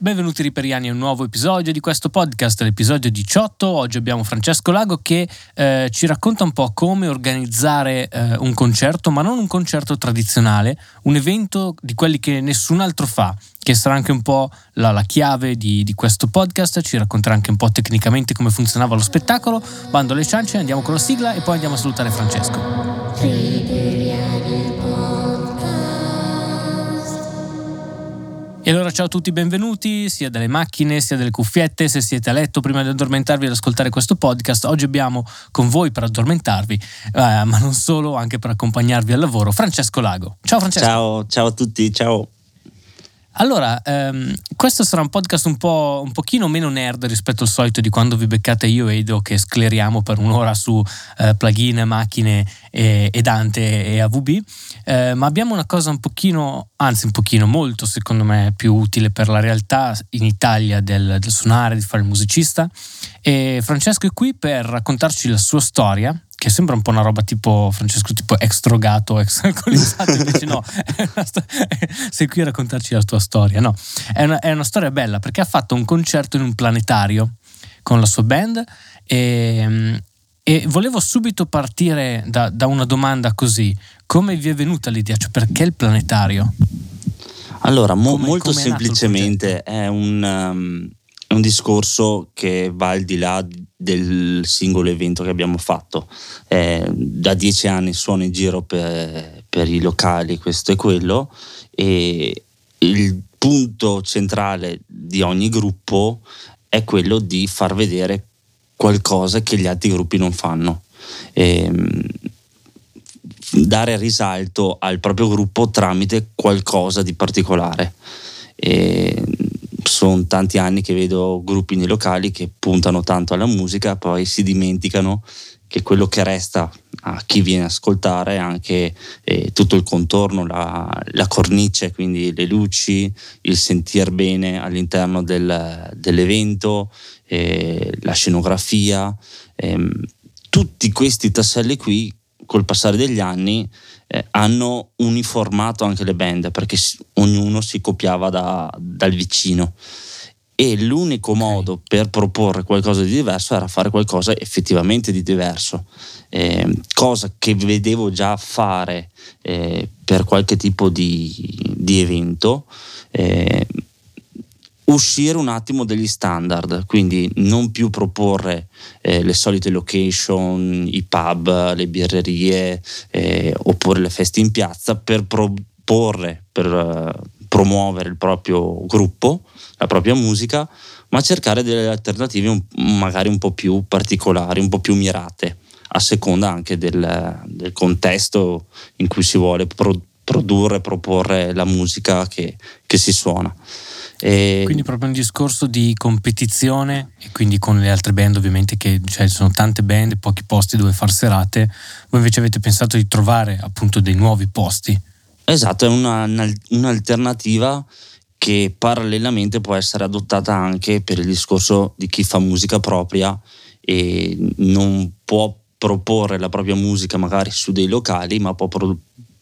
Benvenuti riperiani a un nuovo episodio di questo podcast, l'episodio 18. Oggi abbiamo Francesco Lago che eh, ci racconta un po' come organizzare eh, un concerto, ma non un concerto tradizionale, un evento di quelli che nessun altro fa, che sarà anche un po' la, la chiave di, di, questo podcast. Ci racconterà anche un po' tecnicamente come funzionava lo spettacolo. Bando alle ciance, andiamo con la sigla e poi andiamo a salutare Francesco. E allora ciao a tutti, benvenuti sia dalle macchine sia dalle cuffiette, se siete a letto prima di addormentarvi ad ascoltare questo podcast. Oggi abbiamo con voi per addormentarvi, eh, ma non solo, anche per accompagnarvi al lavoro, Francesco Lago. Ciao Francesco. Ciao, ciao a tutti, ciao. Allora, ehm, questo sarà un podcast un, po', un pochino meno nerd rispetto al solito di quando vi beccate io e Edo che scleriamo per un'ora su eh, plugin, macchine e, e, Dante e AVB, eh, ma abbiamo una cosa un pochino, anzi un pochino molto secondo me più utile per la realtà in Italia del, del suonare, di fare il musicista. E Francesco è qui per raccontarci la sua storia che sembra un po' una roba tipo Francesco tipo ex drogato, ex alcolizzato, invece no, sei qui a raccontarci la tua storia, no, è una, è una, storia bella perché ha fatto un concerto in un planetario con la sua band e, e volevo subito partire da, da, una domanda così, come vi è venuta l'idea, cioè perché il planetario? Allora, mo, come, molto come semplicemente è un... Um è un discorso che va al di là del singolo evento che abbiamo fatto. Eh, da dieci anni suono in giro per, per, i locali, questo e quello, e il punto centrale di ogni gruppo è quello di far vedere qualcosa che gli altri gruppi non fanno. E, dare risalto al proprio gruppo tramite qualcosa di particolare. E sono tanti anni che vedo gruppi nei locali che puntano tanto alla musica, poi si dimenticano che quello che resta a chi viene a ascoltare è anche eh, tutto il contorno, la, la, cornice, quindi le luci, il sentir bene all'interno del, dell'evento, eh, la scenografia. Ehm, tutti questi tasselli qui, col passare degli anni, eh, hanno uniformato anche le band perché ognuno si copiava da, dal vicino e l'unico okay. modo per proporre qualcosa di diverso era fare qualcosa effettivamente di diverso, eh, cosa che vedevo già fare eh, per qualche tipo di, di evento. Eh, uscire un attimo degli standard, quindi non più proporre eh, le solite location, i pub, le birrerie eh, oppure le feste in piazza per proporre, per uh, promuovere il proprio gruppo, la propria musica, ma cercare delle alternative un, magari un po' più particolari, un po' più mirate, a seconda anche del, del contesto in cui si vuole pro- produrre, proporre la musica che, che si suona. E... Quindi proprio un discorso di competizione e quindi con le altre band ovviamente che cioè, ci sono tante band, pochi posti dove far serate, voi invece avete pensato di trovare appunto dei nuovi posti. Esatto, è una, un'alternativa che parallelamente può essere adottata anche per il discorso di chi fa musica propria e non può proporre la propria musica magari su dei locali, ma può pro-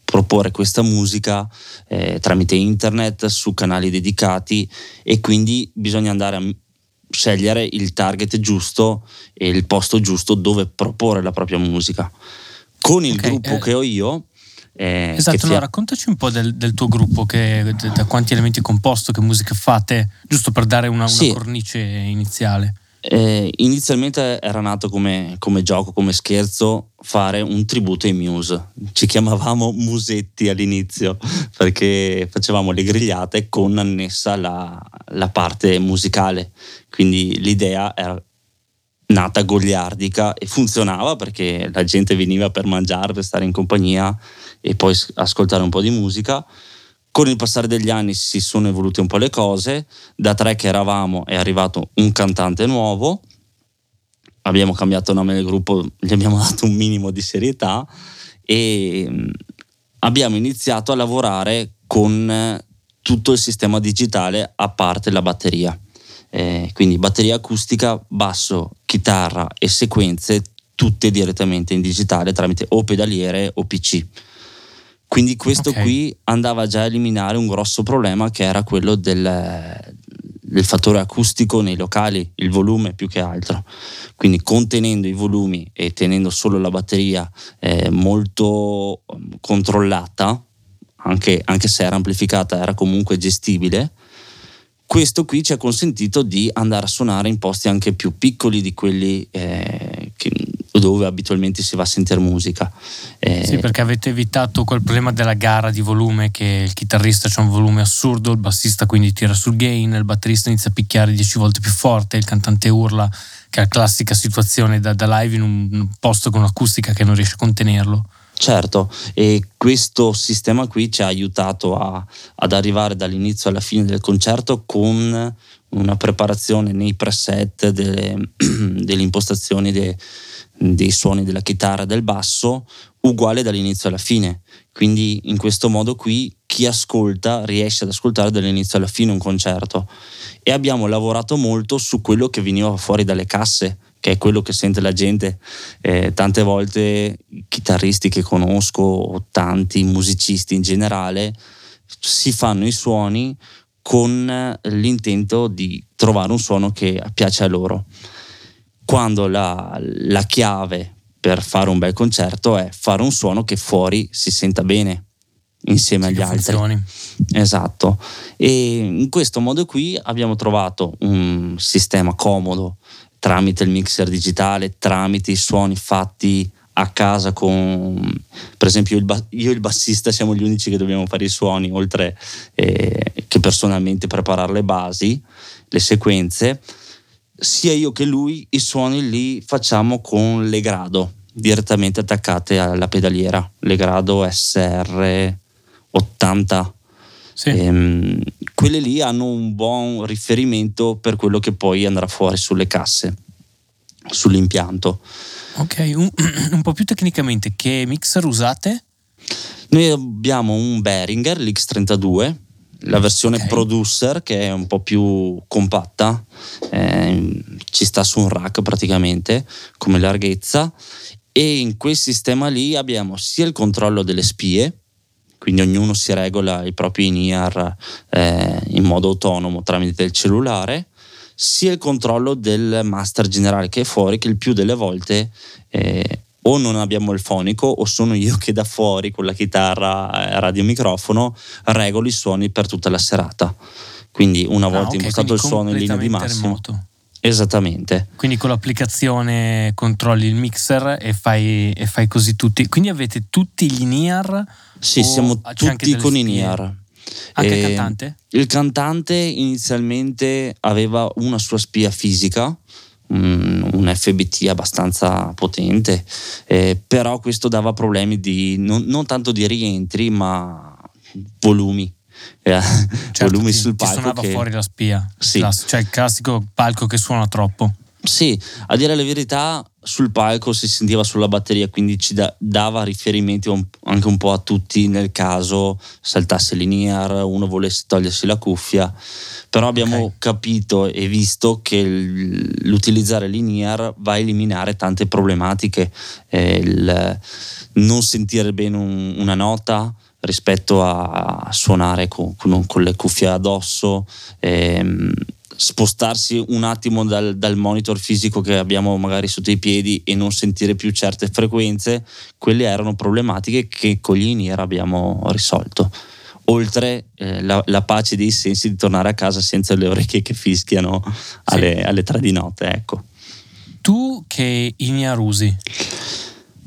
proporre questa musica eh, tramite internet su canali dedicati e quindi bisogna andare a scegliere il target giusto e il posto giusto dove proporre la propria musica. Con il okay, gruppo eh, che ho io. Eh, esatto, allora raccontaci un po' del, del tuo gruppo, che, da quanti elementi è composto, che musica fate, giusto per dare una, una sì. cornice iniziale. Eh, inizialmente era nato come, come, gioco, come scherzo, fare un tributo ai Muse. Ci chiamavamo Musetti all'inizio perché facevamo le grigliate con annessa la, la parte musicale. Quindi l'idea era nata goliardica e funzionava perché la gente veniva per mangiare, per stare in compagnia e poi ascoltare un po' di musica con il passare degli anni si sono evolute un po' le cose, da tre che eravamo è arrivato un cantante nuovo, abbiamo cambiato nome del gruppo, gli abbiamo dato un minimo di serietà e mm, abbiamo iniziato a lavorare con tutto il sistema digitale a parte la batteria. Eh, quindi batteria acustica, basso, chitarra e sequenze tutte direttamente in digitale tramite o pedaliere o PC. Quindi questo okay. qui andava già a eliminare un grosso problema che era quello del, del fattore acustico nei locali, il volume più che altro. Quindi contenendo i volumi e tenendo solo la batteria eh, molto mm, controllata, anche, anche se era amplificata, era comunque gestibile. Questo qui ci ha consentito di andare a suonare in posti anche più piccoli di quelli eh, che, dove abitualmente si va a sentire musica. Eh, sì, perché avete evitato quel problema della gara di volume che il chitarrista ha un volume assurdo, il bassista quindi tira sul gain, il batterista inizia a picchiare 10 volte più forte, il cantante urla, che è la classica situazione da, da live in un posto con un'acustica che non riesce a contenerlo. Certo, e questo sistema qui ci ha aiutato a, ad arrivare dall'inizio alla fine del concerto con una preparazione nei preset delle, delle impostazioni de, dei suoni della chitarra e del basso uguale dall'inizio alla fine. Quindi in questo modo qui chi ascolta riesce ad ascoltare dall'inizio alla fine un concerto. E abbiamo lavorato molto su quello che veniva fuori dalle casse, che è quello che sente la gente. Eh, tante volte i chitarristi che conosco, o tanti musicisti in generale, si fanno i suoni con l'intento di trovare un suono che piace a loro quando la, la chiave per fare un bel concerto è fare un suono che fuori si senta bene insieme sì, agli altri. Funzioni. Esatto. E in questo modo qui abbiamo trovato un sistema comodo tramite il mixer digitale, tramite i suoni fatti a casa con per esempio io e il bassista siamo gli unici che dobbiamo fare i suoni oltre eh, che personalmente preparare le basi, le sequenze sia io che lui i suoni li facciamo con le grado direttamente attaccate alla pedaliera, le grado SR 80. Sì. Ehm, quelle lì hanno un buon riferimento per quello che poi andrà fuori sulle casse, sull'impianto. Ok, un, un po' più tecnicamente, che mixer usate? Noi abbiamo un Behringer, l'X32, la versione okay. producer che è un po' più compatta, eh, ci sta su un rack praticamente come larghezza e in quel sistema lì abbiamo sia il controllo delle spie, quindi ognuno si regola i propri in-ear eh, in modo autonomo tramite il cellulare, sia il controllo del master generale che è fuori che il più delle volte eh, o non abbiamo il fonico o sono io che da fuori con la chitarra eh, radiomicrofono regolo i suoni per tutta la serata. Quindi una ah, volta ah, okay, impostato il suono in linea di massimo. Remoto. Esattamente. Quindi con l'applicazione controlli il mixer e fai, e fai così tutti. Quindi avete tutti gli NIR? Sì, siamo tutti con i NIR. Anche il cantante? Il cantante inizialmente aveva una sua spia fisica un, FBT abbastanza potente, eh, però questo dava problemi di, non, non tanto di rientri ma volumi. Eh, certo, volumi sul palco. Ti suonava che... fuori la spia, sì. cioè il classico palco che suona troppo. Sì, a dire la verità, sul palco si sentiva sulla batteria, quindi ci da, dava riferimenti un, anche un po' a tutti nel caso saltasse l'iniar, uno volesse togliersi la cuffia, però abbiamo okay. capito e visto che l'utilizzare l'iniar va a eliminare tante problematiche, eh, il non sentire bene un, una nota rispetto a, suonare con, con, con, le cuffie addosso. Ehm, spostarsi un attimo dal, dal, monitor fisico che abbiamo magari sotto i piedi e non sentire più certe frequenze, quelle erano problematiche che con gli in abbiamo risolto. Oltre eh, la, la, pace dei sensi di tornare a casa senza le orecchie che fischiano alle, sì. alle tre di notte. Ecco. Tu che in usi?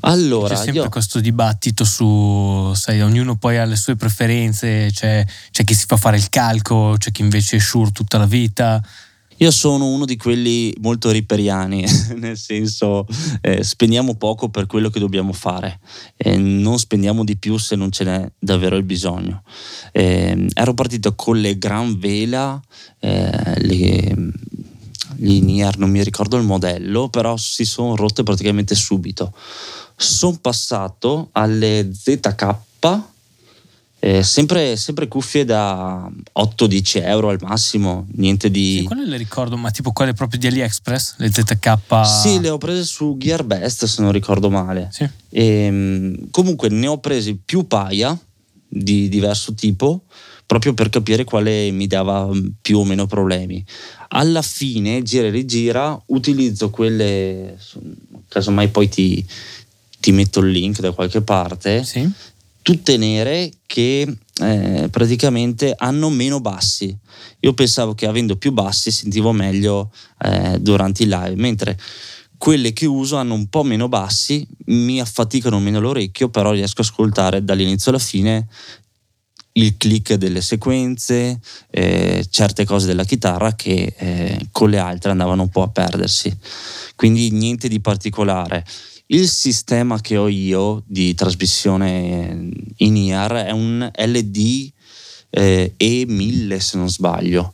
Allora, c'è sempre io... questo dibattito su, sai, ognuno poi ha le sue preferenze, c'è, c'è, chi si fa fare il calco, c'è chi invece è sure tutta la vita. Io sono uno di quelli molto riperiani, nel senso eh, spendiamo poco per quello che dobbiamo fare, e non spendiamo di più se non ce n'è davvero il bisogno. Eh, ero partito con le Gran Vela, eh, le, Linear, non mi ricordo il modello, però si sono rotte praticamente subito sono passato alle ZK, eh, sempre, sempre, cuffie da 8-10 euro al massimo, niente di... Sì, quelle le ricordo, ma tipo quelle proprio di AliExpress, le ZK? Sì, le ho prese su Gearbest se non ricordo male. Sì. E, ehm, comunque ne ho presi più paia di diverso tipo proprio per capire quale mi dava più o meno problemi. Alla fine, gira e rigira, utilizzo quelle, casomai poi ti, ti metto il link da qualche parte, sì. tutte nere che eh, praticamente hanno meno bassi. Io pensavo che avendo più bassi sentivo meglio eh, durante i live, mentre quelle che uso hanno un po' meno bassi, mi affaticano meno l'orecchio, però riesco a ascoltare dall'inizio alla fine il click delle sequenze, eh, certe cose della chitarra che eh, con le altre andavano un po' a perdersi. Quindi niente di particolare. Il sistema che ho io di trasmissione in IAR è un LD eh, E1000 se non sbaglio,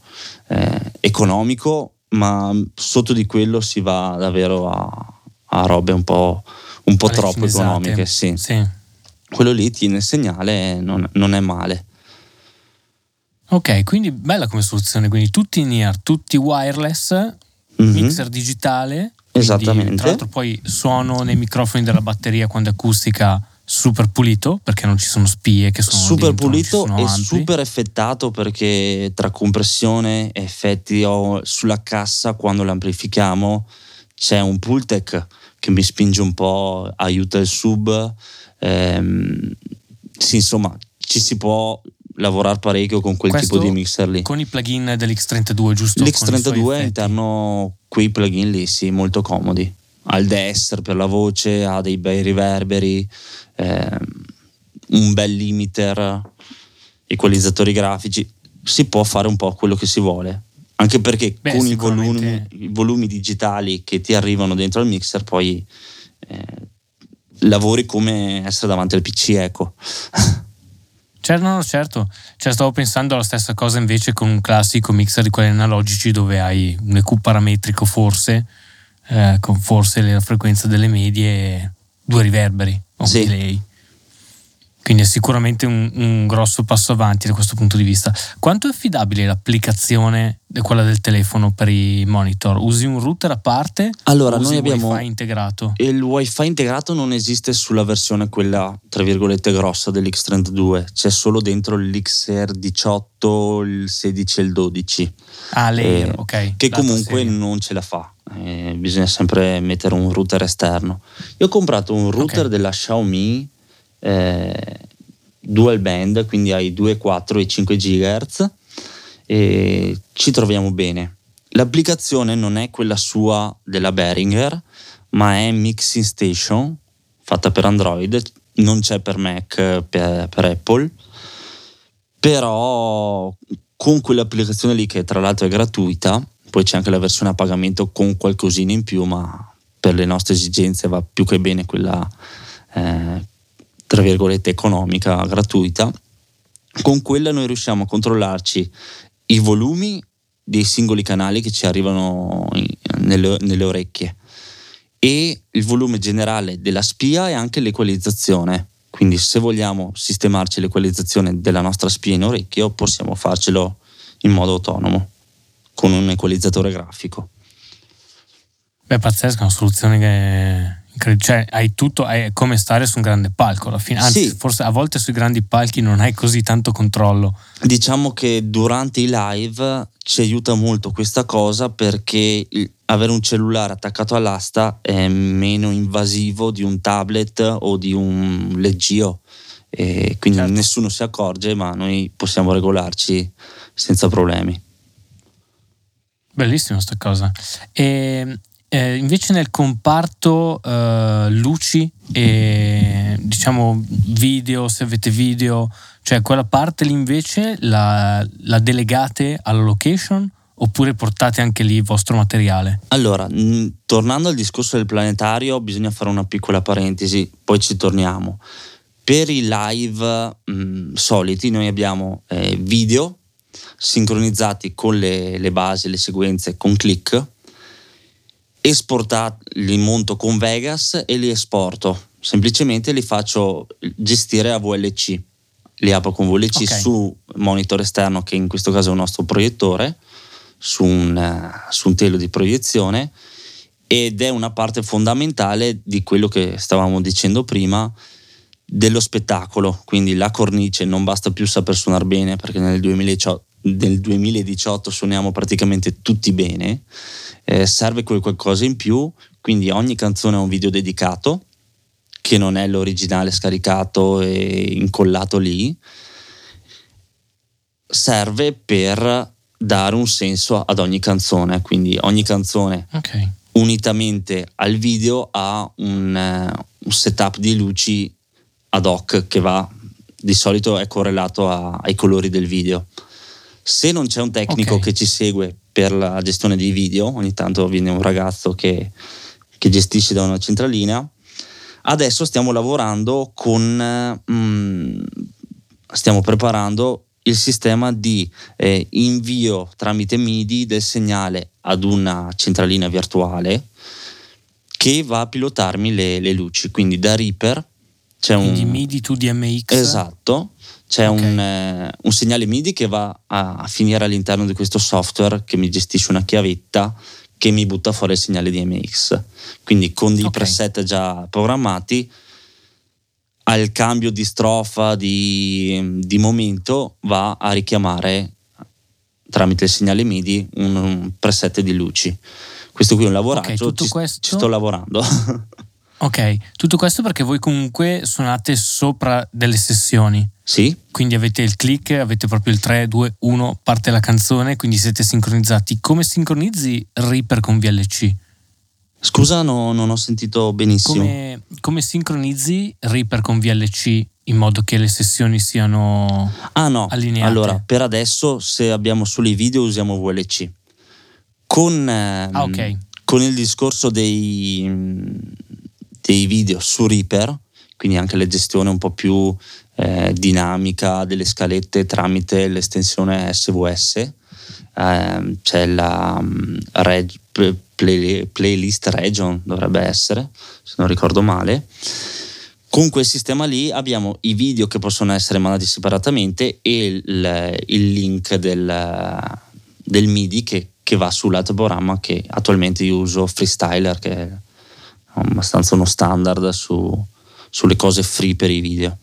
eh, economico, ma sotto di quello si va davvero a, a robe un po', un po troppo economiche. Sì. sì. Quello lì tiene il segnale, non, non è male. Ok, quindi bella come soluzione, quindi tutti in ear, tutti wireless, mm-hmm. mixer digitale Esattamente. Tra l'altro poi suono nei microfoni della batteria quando è acustica super pulito perché non ci sono spie che sono super dentro, pulito e ampli. super effettato perché tra compressione e effetti ho sulla cassa quando l'amplifichiamo c'è un Pultec che mi spinge un po' aiuta il sub ehm, sì, insomma ci si può lavorare parecchio con quel Questo tipo di mixer lì. Con i plugin dell'X32, giusto? L'X32 interno quei plugin lì, sì, molto comodi. Ha il Desser per la voce, ha dei bei riverberi, ehm, un bel limiter, equalizzatori grafici. Si può fare un po' quello che si vuole. Anche perché Beh, con i volumi, i volumi, digitali che ti arrivano dentro al mixer, poi eh, lavori come essere davanti al PC, ecco. Certo, no, certo. Cioè, stavo pensando alla stessa cosa invece con un classico mixer di quelli analogici dove hai un EQ parametrico forse, eh, con forse la frequenza delle medie due riverberi o un sì. delay. Quindi è sicuramente un, un, grosso passo avanti da questo punto di vista. Quanto è affidabile l'applicazione, quella del telefono per i monitor? Usi un router a parte? Allora, noi abbiamo wifi integrato. Il wifi integrato non esiste sulla versione quella, tra virgolette, grossa dell'X32, c'è solo dentro l'XR18, il 16 e il 12. Ah, layer, eh, ok. Che comunque serie. non ce la fa. Eh, bisogna sempre mettere un router esterno. Io ho comprato un router okay. della Xiaomi eh, dual band, quindi hai 2, 4 e 5 GHz e ci troviamo bene. L'applicazione non è quella sua della Behringer, ma è Mixing Station, fatta per Android, non c'è per Mac, per, per Apple, però con quell'applicazione lì che tra l'altro è gratuita, poi c'è anche la versione a pagamento con qualcosina in più, ma per le nostre esigenze va più che bene quella eh, tra virgolette economica, gratuita, con quella noi riusciamo a controllarci i volumi dei singoli canali che ci arrivano nelle, nelle orecchie e il volume generale della spia e anche l'equalizzazione. Quindi se vogliamo sistemarci l'equalizzazione della nostra spia in orecchio possiamo farcelo in modo autonomo con un equalizzatore grafico. Beh, pazzesca, una soluzione che cioè, hai tutto, è come stare su un grande palco alla fine. Anzi, sì. forse a volte sui grandi palchi non hai così tanto controllo. Diciamo che durante i live ci aiuta molto questa cosa perché avere un cellulare attaccato all'asta è meno invasivo di un tablet o di un leggio. E quindi certo. nessuno si accorge, ma noi possiamo regolarci senza problemi. Bellissima questa cosa. E eh, invece nel comparto eh, luci e diciamo video, se avete video, cioè quella parte lì invece la, la delegate alla location oppure portate anche lì il vostro materiale? Allora, mh, tornando al discorso del planetario, bisogna fare una piccola parentesi, poi ci torniamo. Per i live mh, soliti noi abbiamo eh, video sincronizzati con le, le basi, le sequenze con click esportati, li monto con Vegas e li esporto. Semplicemente li faccio gestire a VLC. Li apro con VLC okay. su monitor esterno, che in questo caso è un nostro proiettore, su un, su un telo di proiezione ed è una parte fondamentale di quello che stavamo dicendo prima dello spettacolo, quindi la cornice non basta più saper suonare bene perché nel 2018, nel 2018 suoniamo praticamente tutti bene, eh, serve quel qualcosa in più, quindi ogni canzone ha un video dedicato che non è l'originale scaricato e incollato lì, serve per dare un senso ad ogni canzone, quindi ogni canzone okay. unitamente al video ha un, uh, un, setup di luci ad hoc che va di solito è correlato a, ai colori del video. Se non c'è un tecnico okay. che ci segue per la gestione dei video, ogni tanto viene un ragazzo che, che gestisce da una centralina, Adesso stiamo lavorando con, mm, stiamo preparando il sistema di eh, invio tramite MIDI del segnale ad una centralina virtuale che va a pilotarmi le, le luci. Quindi da Reaper c'è quindi un... MIDI to DMX? Esatto, c'è okay. un, eh, un, segnale MIDI che va a finire all'interno di questo software che mi gestisce una chiavetta che mi butta fuori il segnale DMX. Quindi con dei okay. preset già programmati, al cambio di strofa, di, di, momento, va a richiamare tramite il segnale MIDI un, un preset di luci. Questo qui è un lavoraggio, okay, ci, questo... ci sto lavorando. Ok, tutto questo perché voi comunque suonate sopra delle sessioni. Sì. Quindi avete il click, avete proprio il 3, 2, 1, parte la canzone, quindi siete sincronizzati. Come sincronizzi Reaper con VLC? Scusa, no, non ho sentito benissimo. Come, come, sincronizzi Reaper con VLC in modo che le sessioni siano ah, no. allineate? Allora, per adesso se abbiamo solo i video usiamo VLC. Con, ehm, ah, okay. con il discorso dei dei video su Reaper, quindi anche la gestione un po' più eh, dinamica delle scalette tramite l'estensione SVS. Eh, c'è la um, reg, play, playlist region, dovrebbe essere, se non ricordo male. Con quel sistema lì abbiamo i video che possono essere mandati separatamente e il, il link del, del MIDI che, che, va sull'altro programma che attualmente io uso Freestyler, che è abbastanza uno standard su, sulle cose free per i video.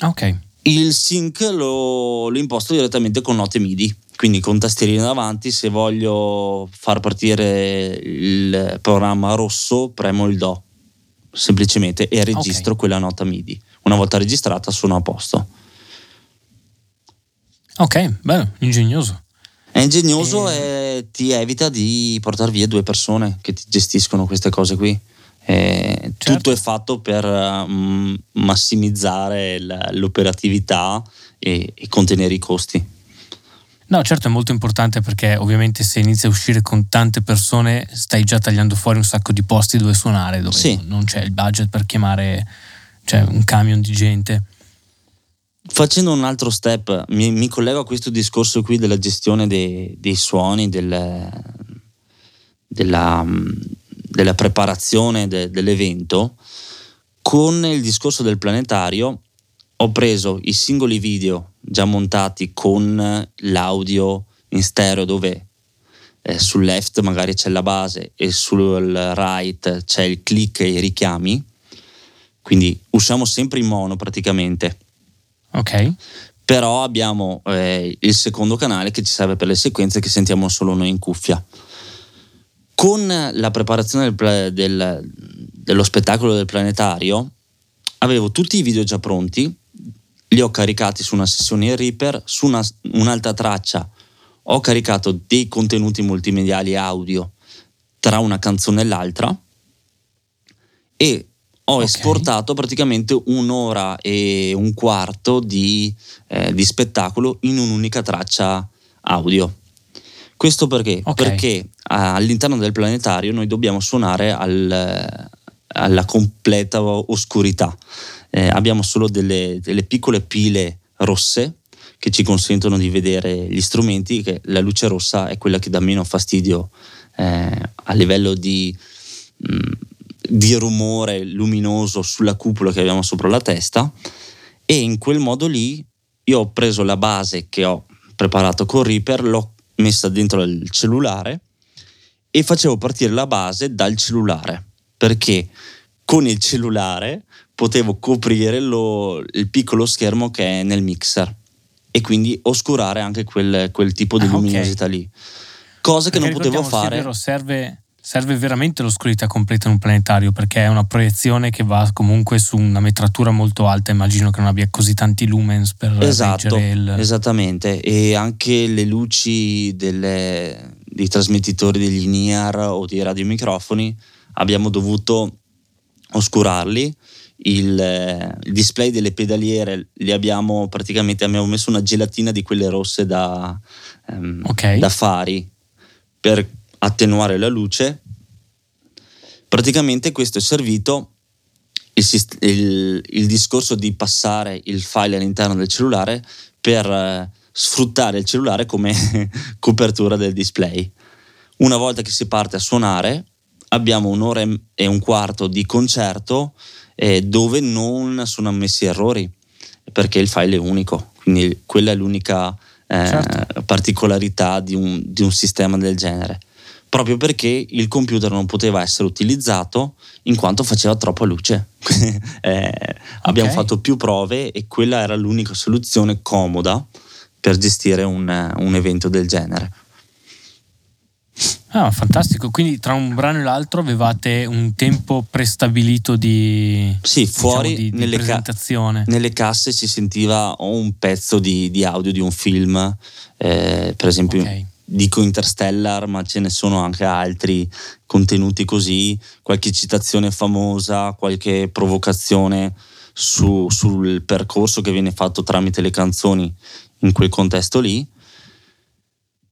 Ok. Il sync lo, lo imposto direttamente con note MIDI, quindi con tastierina davanti. Se voglio far partire il programma rosso, premo il Do semplicemente e registro okay. quella nota MIDI. Una volta registrata, sono a posto. Ok, bello, ingegnoso. È ingegnoso e... e ti evita di portare via due persone che ti gestiscono queste cose qui. Eh, certo. Tutto è fatto per um, massimizzare l'operatività e, e, contenere i costi. No, certo è molto importante perché ovviamente se inizi a uscire con tante persone stai già tagliando fuori un sacco di posti dove suonare, dove sì. non c'è il budget per chiamare cioè, un camion di gente. Facendo un altro step, mi, mi collego a questo discorso qui della gestione dei, dei suoni, del, della della preparazione de, dell'evento, con il discorso del planetario ho preso i singoli video già montati con l'audio in stereo dove eh, sul left magari c'è la base e sul right c'è il click e i richiami, quindi usciamo sempre in mono praticamente. Ok. Però abbiamo eh, il secondo canale che ci serve per le sequenze che sentiamo solo noi in cuffia con la preparazione del, del, dello spettacolo del planetario avevo tutti i video già pronti, li ho caricati su una sessione in Reaper, su una, un'altra traccia ho caricato dei contenuti multimediali audio tra una canzone e l'altra e ho okay. esportato praticamente un'ora e un quarto di, eh, di spettacolo in un'unica traccia audio. Questo perché? Okay. Perché all'interno del planetario noi dobbiamo suonare al, alla completa oscurità. Eh, abbiamo solo delle, delle piccole pile rosse che ci consentono di vedere gli strumenti, che la luce rossa è quella che dà meno fastidio eh, a livello di, mh, mm, di, rumore luminoso sulla cupola che abbiamo sopra la testa e in quel modo lì io ho preso la base che ho preparato con Reaper, l'ho messa dentro il cellulare e facevo partire la base dal cellulare perché con il cellulare potevo coprire lo, il piccolo schermo che è nel mixer e quindi oscurare anche quel, quel tipo di ah, luminosità okay. lì. Cosa che perché non potevo fare. Vero, serve, serve veramente l'oscurità completa in un planetario perché è una proiezione che va comunque su una metratura molto alta. Immagino che non abbia così tanti lumens per esatto, il... Esattamente, e anche le luci delle, dei trasmettitori degli NIR o dei radiomicrofoni abbiamo dovuto oscurarli il, il, display delle pedaliere li abbiamo praticamente abbiamo messo una gelatina di quelle rosse da, um, okay. da fari per attenuare la luce praticamente questo è servito il, il, il discorso di passare il file all'interno del cellulare per uh, sfruttare il cellulare come copertura del display una volta che si parte a suonare abbiamo un'ora e un quarto di concerto eh, dove non sono ammessi errori perché il file è unico, quindi quella è l'unica eh, certo. particolarità di un, di un sistema del genere proprio perché il computer non poteva essere utilizzato in quanto faceva troppa luce. eh, abbiamo fatto più prove e quella era l'unica soluzione comoda per gestire un, un evento del genere. Ah, fantastico. Quindi tra un brano e l'altro avevate un tempo prestabilito di, sì, diciamo, fuori diciamo, di, nelle presentazione. Ca- nelle casse si sentiva o un pezzo di, di audio di un film, eh, per esempio. Okay. Dico Interstellar, ma ce ne sono anche altri contenuti così, qualche citazione famosa, qualche provocazione su, sul percorso che viene fatto tramite le canzoni in quel contesto lì.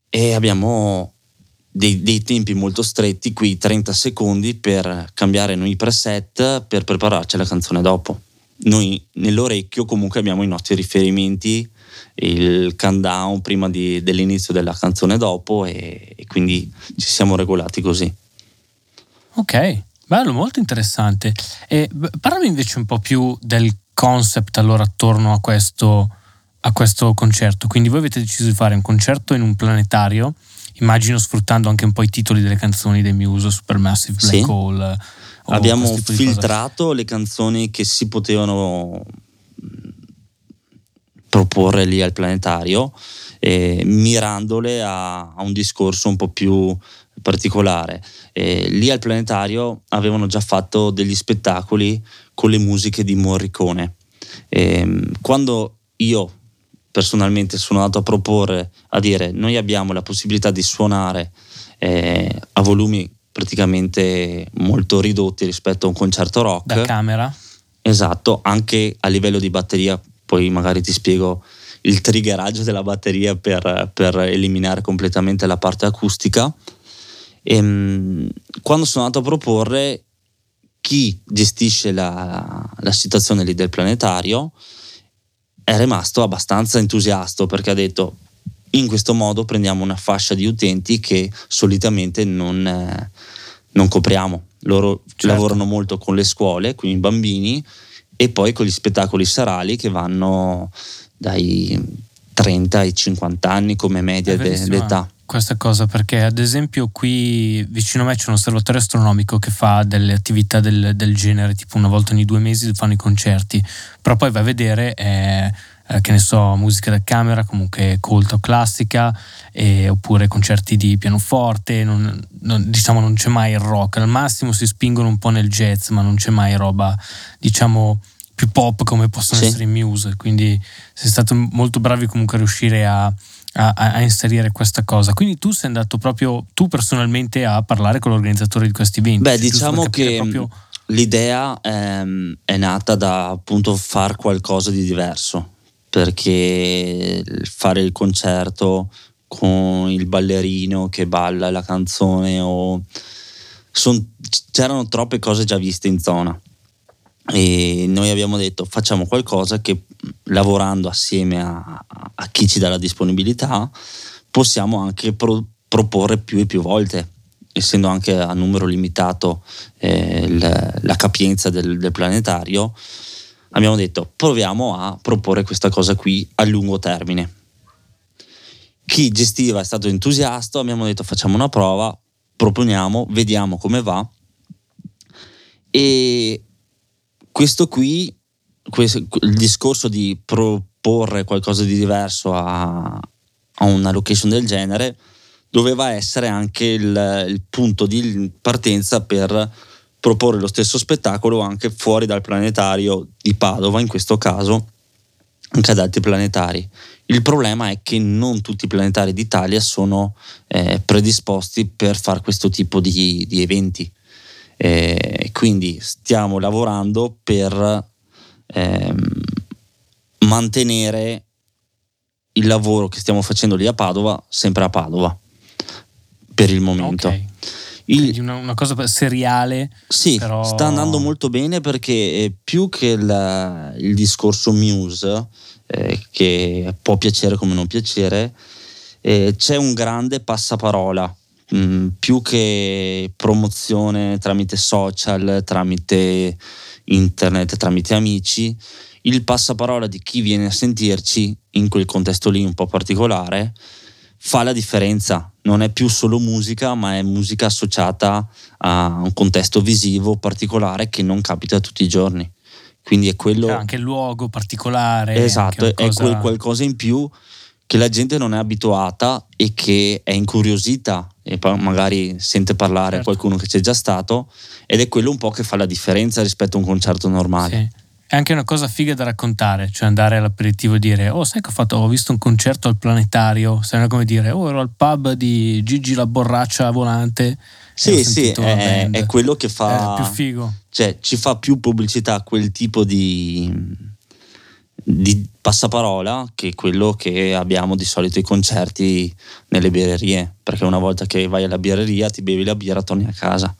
E abbiamo dei, dei, tempi molto stretti, qui 30 secondi per cambiare noi i preset per prepararci la canzone dopo. Noi nell'orecchio comunque abbiamo i nostri riferimenti, il countdown prima di, dell'inizio della canzone dopo e, e quindi ci siamo regolati così. Ok, bello, molto interessante. E parlami invece un po' più del concept allora attorno a questo, a questo concerto. Quindi voi avete deciso di fare un concerto in un planetario immagino sfruttando anche un po' i titoli delle canzoni dei Muse, Supermassive Black sì. Hole. Abbiamo filtrato le canzoni che si potevano proporre lì al planetario, eh, mirandole a, a, un discorso un po' più particolare. Eh, lì al planetario avevano già fatto degli spettacoli con le musiche di Morricone. Eh, quando io personalmente sono andato a proporre, a dire noi abbiamo la possibilità di suonare eh, a volumi praticamente molto ridotti rispetto a un concerto rock. Da camera? Esatto, anche a livello di batteria, poi magari ti spiego il triggeraggio della batteria per, per eliminare completamente la parte acustica. E, ehm, quando sono andato a proporre chi gestisce la, la situazione lì del planetario, è rimasto abbastanza entusiasta perché ha detto in questo modo prendiamo una fascia di utenti che solitamente non, eh, non copriamo. Loro certo. lavorano molto con le scuole, quindi i bambini, e poi con gli spettacoli serali che vanno dai 30 ai 50 anni come media de- d'età. Questa cosa perché ad esempio qui vicino a me c'è un osservatorio astronomico che fa delle attività del, del genere, tipo una volta ogni due mesi fanno i concerti, però poi vai a vedere, eh, eh, che ne so, musica da camera, comunque colta o classica, eh, oppure concerti di pianoforte, non, non, diciamo non c'è mai il rock, al massimo si spingono un po' nel jazz, ma non c'è mai roba, diciamo più pop come possono sì. essere i Muse, quindi siete stati molto bravi comunque a riuscire a a, a, inserire questa cosa. Quindi tu sei andato proprio tu personalmente a parlare con l'organizzatore di questi eventi. Beh, diciamo che proprio... l'idea ehm, è nata da appunto fare qualcosa di diverso, perché fare il concerto con il ballerino che balla la canzone o son, c'erano troppe cose già viste in zona. E noi abbiamo detto facciamo qualcosa che lavorando assieme a, a chi ci dà la disponibilità possiamo anche pro, proporre più e più volte essendo anche a numero limitato eh, la, la, capienza del, del, planetario abbiamo detto proviamo a proporre questa cosa qui a lungo termine. Chi gestiva è stato entusiasta abbiamo detto facciamo una prova proponiamo vediamo come va. E questo qui, questo, il discorso di proporre qualcosa di diverso a, a una location del genere doveva essere anche il, il punto di partenza per proporre lo stesso spettacolo anche fuori dal planetario di Padova, in questo caso anche ad altri planetari. Il problema è che non tutti i planetari d'Italia sono eh, predisposti per fare questo tipo di, di eventi. Eh, quindi stiamo lavorando per ehm, mantenere il lavoro che stiamo facendo lì a Padova sempre a Padova per il momento. Okay. Il, una, una, cosa seriale. Sì, però... sta andando molto bene perché eh, più che il, il discorso Muse, eh, che può piacere come non piacere, eh, c'è un grande passaparola Mm, più che promozione tramite social, tramite internet, tramite amici, il passaparola di chi viene a sentirci in quel contesto lì un po' particolare fa la differenza. Non è più solo musica, ma è musica associata a un contesto visivo particolare che non capita tutti i giorni. Quindi è quello. C'è anche il luogo particolare. Esatto, è quel qualcosa in più che la gente non è abituata e che è incuriosita e poi magari sente parlare certo. qualcuno che c'è già stato ed è quello un po' che fa la differenza rispetto a un concerto normale. Sì. È anche una cosa figa da raccontare, cioè andare all'aperitivo e dire "Oh, sai che ho fatto ho visto un concerto al planetario", sai come dire "Oh, ero al pub di Gigi la borraccia volante". Sì, sì, è, è, quello che fa è più figo. Cioè, ci fa più pubblicità a quel tipo di di passaparola che quello che abbiamo di solito ai concerti nelle birrerie, perché una volta che vai alla birreria ti bevi la birra, torni a casa.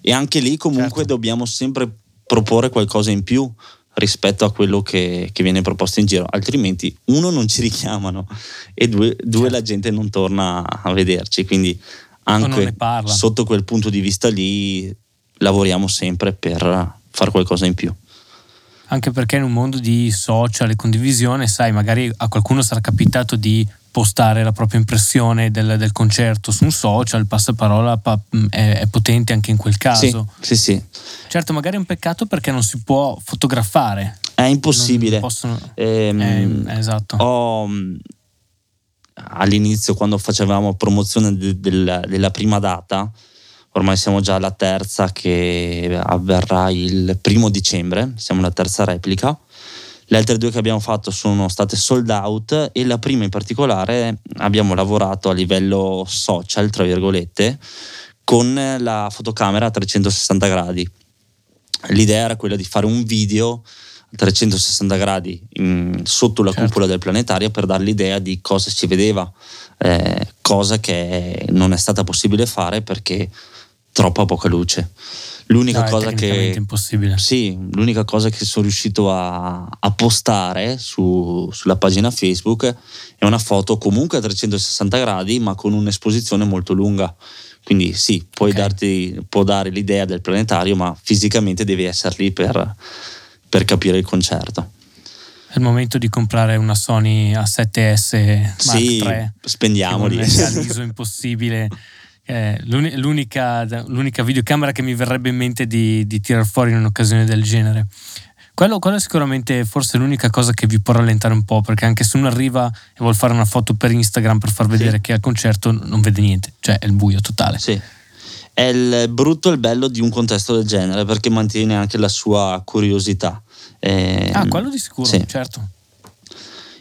E anche lì comunque certo. dobbiamo sempre proporre qualcosa in più rispetto a quello che, che, viene proposto in giro, altrimenti uno non ci richiamano e due, due certo. la gente non torna a vederci, quindi anche sotto quel punto di vista lì lavoriamo sempre per fare qualcosa in più. Anche perché in un mondo di social e condivisione, sai, magari a qualcuno sarà capitato di postare la propria impressione del, del concerto su un social, il passaparola è, è, potente anche in quel caso. Sì, sì, sì. Certo, magari è un peccato perché non si può fotografare. È impossibile. Possono... Ehm, eh, esatto. Ho, all'inizio, quando facevamo promozione de, de, della prima data, ormai siamo già alla terza che avverrà il primo dicembre, siamo alla terza replica. Le altre due che abbiamo fatto sono state sold out e la prima in particolare abbiamo lavorato a livello social, tra virgolette, con la fotocamera a 360 gradi. L'idea era quella di fare un video a 360 gradi in, sotto la certo. cupola del planetario per dare l'idea di cosa si vedeva, eh, cosa che non è stata possibile fare perché troppa poca luce. L'unica, no, cosa che, sì, l'unica cosa che sono riuscito a, a postare su, sulla pagina Facebook è una foto comunque a 360 gradi, ma con un'esposizione molto lunga. Quindi sì, puoi okay. darti, può dare l'idea del planetario, ma fisicamente devi essere lì per, per capire il concerto. È il momento di comprare una Sony A7S Mark sì, III. spendiamoli. È l'ISO impossibile eh, l'unica, l'unica, videocamera che mi verrebbe in mente di, di tirar fuori in un'occasione del genere. Quello, quello, è sicuramente forse l'unica cosa che vi può rallentare un po', perché anche se uno arriva e vuole fare una foto per Instagram per far vedere sì. che è al concerto, non vede niente, cioè è il buio totale. Sì. È il brutto e il bello di un contesto del genere, perché mantiene anche la sua curiosità. Eh, ah, quello di sicuro, sì. certo.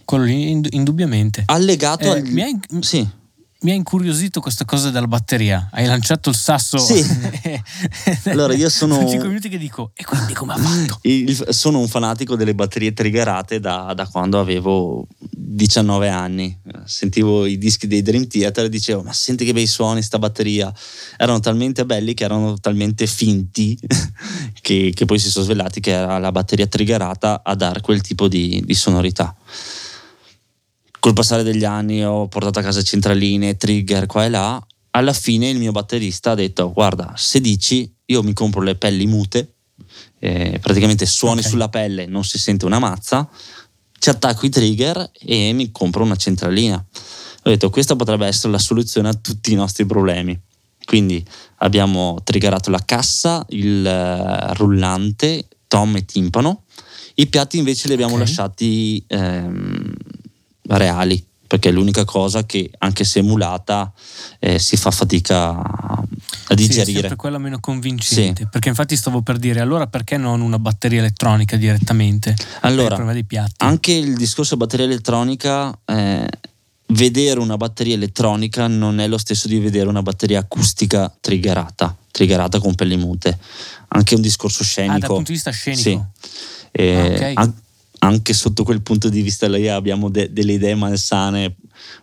Quello lì indubbiamente. Allegato eh, al... Mi è, sì mi ha incuriosito questa cosa della batteria. Hai lanciato il sasso. Sì. allora io sono. Sono 5 minuti che dico, e quindi come ha fatto? Il, sono un fanatico delle batterie triggerate da, da, quando avevo 19 anni. Sentivo i dischi dei Dream Theater e dicevo, ma senti che bei suoni sta batteria. Erano talmente belli che erano talmente finti che, che poi si sono svelati che era la batteria triggerata a dare quel tipo di, di sonorità col passare degli anni ho portato a casa centraline, trigger qua e là. Alla fine il mio batterista ha detto: Guarda, se dici, io mi compro le pelli mute, eh, praticamente suoni okay. sulla pelle, non si sente una mazza, ci attacco i trigger e mi compro una centralina. Ho detto: Questa potrebbe essere la soluzione a tutti i nostri problemi. Quindi abbiamo triggerato la cassa, il uh, rullante tom e timpano. I piatti invece li abbiamo Ok. lasciati ehm, reali, perché è l'unica cosa che, anche se emulata, eh, si fa fatica a a Sì, è digerire. quella meno convincente. Perché infatti stavo per dire, allora perché non una batteria elettronica direttamente? Allora, anche il discorso batteria elettronica, eh, vedere una batteria elettronica non è lo stesso di vedere una batteria acustica triggerata, triggerata con pelle mute. Anche un discorso ah, dal scenico. punto di vista scenico. Sì. Eh, Ah, ok. an- anche sotto quel punto di vista lì abbiamo de- delle idee malsane.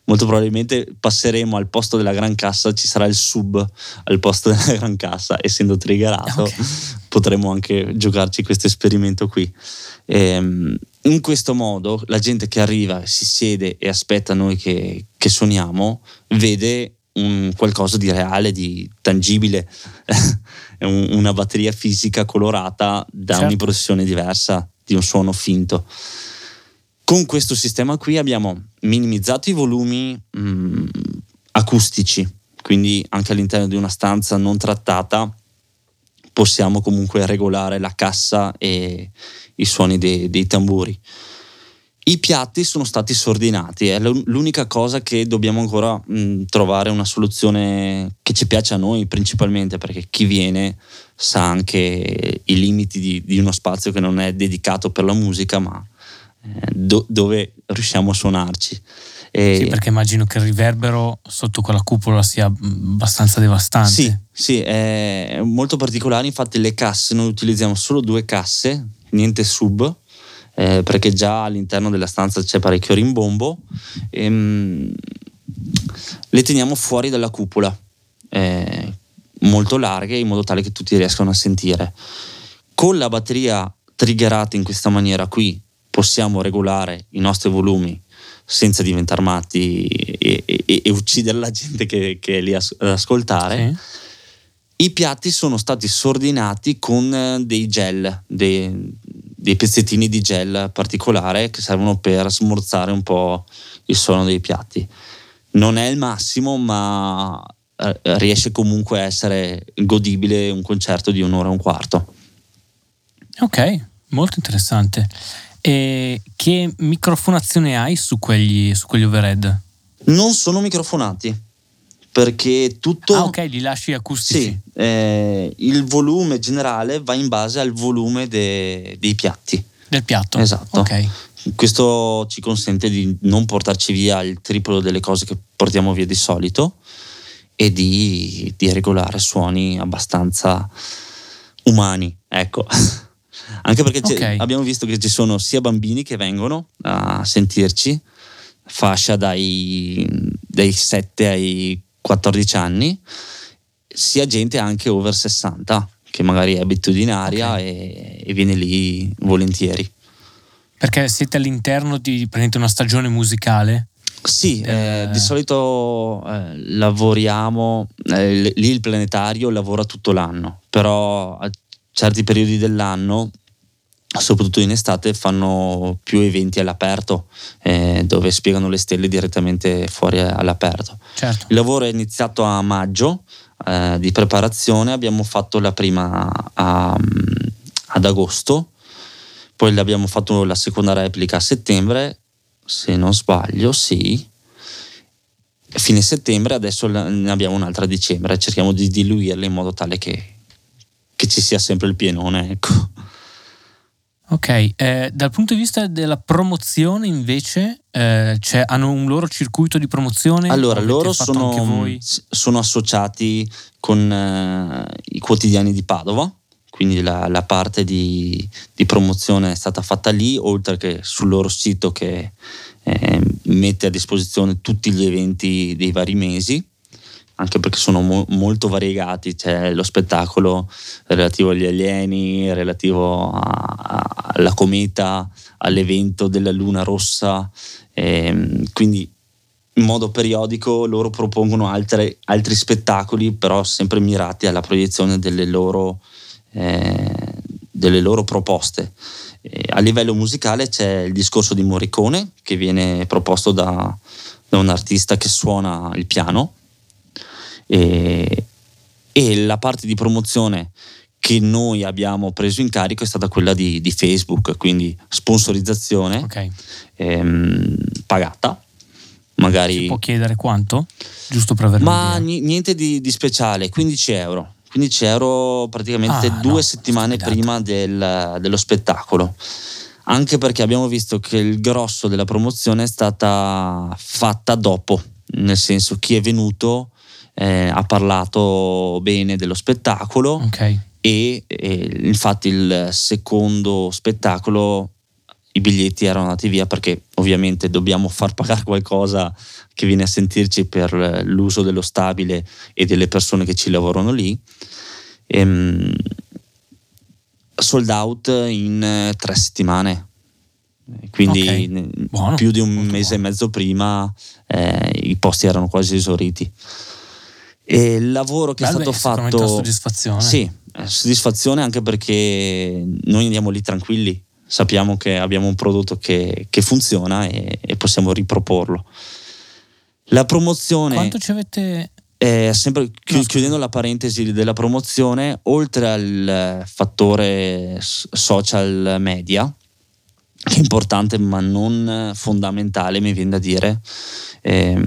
Molto probabilmente passeremo al posto della gran cassa, ci sarà il sub al posto della gran cassa, essendo triggerato, Ok. potremo anche giocarci questo esperimento qui. Ehm, in questo modo la gente che arriva, si siede e aspetta noi che, che suoniamo, vede un qualcosa di reale, di tangibile, una batteria fisica colorata da Certo. un'impressione diversa di un suono finto. Con questo sistema qui abbiamo minimizzato i volumi mh, acustici, quindi anche all'interno di una stanza non trattata possiamo comunque regolare la cassa e i suoni dei, dei tamburi. I piatti sono stati sordinati, è l'un- l'unica cosa che dobbiamo ancora mh, trovare una soluzione che ci piace a noi principalmente perché chi viene sa anche i limiti di, di uno spazio che non è dedicato per la musica ma eh, do- dove riusciamo a suonarci. E- Sì, perché immagino che il riverbero sotto quella cupola sia mh, abbastanza devastante. Sì, sì, è molto particolare. Infatti, le casse noi utilizziamo solo due casse, niente sub, eh, perché già all'interno della stanza c'è parecchio rimbombo. Ehm, le teniamo fuori dalla cupola, eh, molto larghe, in modo tale che tutti riescano a sentire. Con la batteria triggerata in questa maniera qui, possiamo regolare i nostri volumi senza diventare matti e, e- e uccidere la gente che, che è lì ad ascoltare. Sì. I piatti sono stati sordinati con eh, dei gel, dei, dei pezzettini di gel particolare che servono per smorzare un po' il suono dei piatti. Non è il massimo, ma riesce comunque a essere godibile un concerto di un'ora e un quarto. Ok, molto interessante. E che microfonazione hai su quegli, su quegli overhead? Non sono microfonati perché tutto... Ah, ok, li lasci acustici. Sì, eh, il volume generale va in base al volume de- dei piatti. Del piatto. Esatto. Ok. Questo ci consente di non portarci via il triplo delle cose che portiamo via di solito e di, di regolare suoni abbastanza umani, ecco. Anche perché c'è- Ok. abbiamo visto che ci sono sia bambini che vengono a sentirci, fascia dai, dai 7 ai 14 anni, sia gente anche over 60 che magari è abitudinaria Ok. e, e viene lì volentieri. Perché siete all'interno di una stagione musicale? Sì, Eh. eh, di solito eh, lavoriamo, eh, lì il planetario lavora tutto l'anno, però a certi periodi dell'anno, soprattutto in estate, fanno più eventi all'aperto, eh, dove spiegano le stelle direttamente fuori all'aperto. Certo. Il lavoro è iniziato a maggio eh, di preparazione, abbiamo fatto la prima a- ad agosto, poi l'abbiamo fatto la seconda replica a settembre, se non sbaglio, sì. Fine settembre, adesso ne abbiamo un'altra a dicembre, cerchiamo di diluirle in modo tale che, che ci sia sempre il pienone, ecco. Ok, eh, dal punto di vista della promozione invece, eh, c'è- hanno un loro circuito di promozione? Allora, loro sono, sono associati con eh, i quotidiani di Padova, quindi la, la parte di, di promozione è stata fatta lì, oltre che sul loro sito che eh, mette a disposizione tutti gli eventi dei vari mesi, anche perché sono mo- molto variegati, c'è lo spettacolo relativo agli alieni, relativo a- a- alla cometa, all'evento della luna rossa, ehm, quindi in modo periodico loro propongono altre- altri spettacoli, però sempre mirati alla proiezione delle loro, eh, delle loro proposte. Eh, a livello musicale c'è il discorso di Morricone, che viene proposto da, da un artista che suona il piano, e, e la parte di promozione che noi abbiamo preso in carico è stata quella di, di Facebook, quindi sponsorizzazione Ok. ehm, pagata. Magari Si può chiedere quanto? Giusto per avere ma niente di, di speciale, 15 euro. 15 euro praticamente Ah, due no, settimane prima del- dello spettacolo. Anche perché abbiamo visto che il grosso della promozione è stata fatta dopo, nel senso chi è venuto eh, ha parlato bene dello spettacolo Ok. e, e infatti il secondo spettacolo i biglietti erano andati via perché ovviamente dobbiamo far pagare qualcosa che viene a sentirci per eh, l'uso dello stabile e delle persone che ci lavorano lì. Ehm, sold out in eh, tre settimane. Quindi Ok, ne- buono, più di un mese buono. e mezzo prima eh, i posti erano quasi esauriti. E il lavoro che Bello, è stato fatto... soddisfazione. Sì, eh, soddisfazione anche perché noi andiamo lì tranquilli, sappiamo che abbiamo un prodotto che, che funziona e, e possiamo riproporlo. La promozione, Quanto ci avete... è sempre chi- chiudendo la parentesi della promozione, oltre al eh, fattore social media, che è importante ma non fondamentale, mi viene da dire, ehm,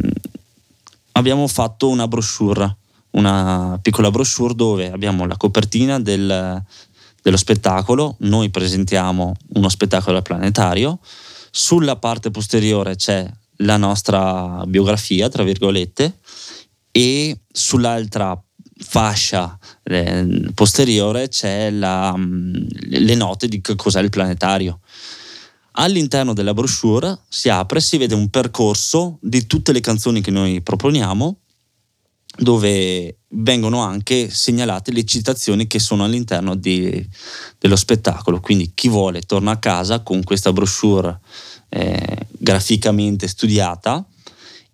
abbiamo fatto una brochure, una piccola brochure dove abbiamo la copertina del- dello spettacolo, noi presentiamo uno spettacolo planetario, sulla parte posteriore c'è la nostra biografia, tra virgolette, e sull'altra fascia eh, posteriore c'è la, mm, le note di che cos'è il planetario. All'interno della brochure si apre si vede un percorso di tutte le canzoni che noi proponiamo, dove vengono anche segnalate le citazioni che sono all'interno di- dello spettacolo. Quindi chi vuole torna a casa con questa brochure eh, graficamente studiata